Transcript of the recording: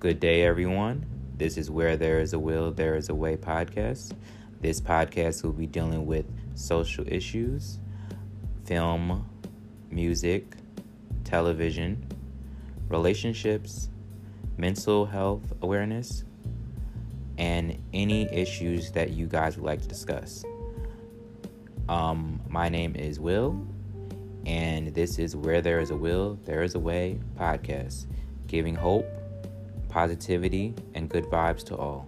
Good day, everyone. This is Where There Is a Will, There Is a Way podcast. This podcast will be dealing with social issues, film, music, television, relationships, mental health awareness, and any issues that you guys would like to discuss. Um, my name is Will, and this is Where There Is a Will, There Is a Way podcast, giving hope positivity, and good vibes to all.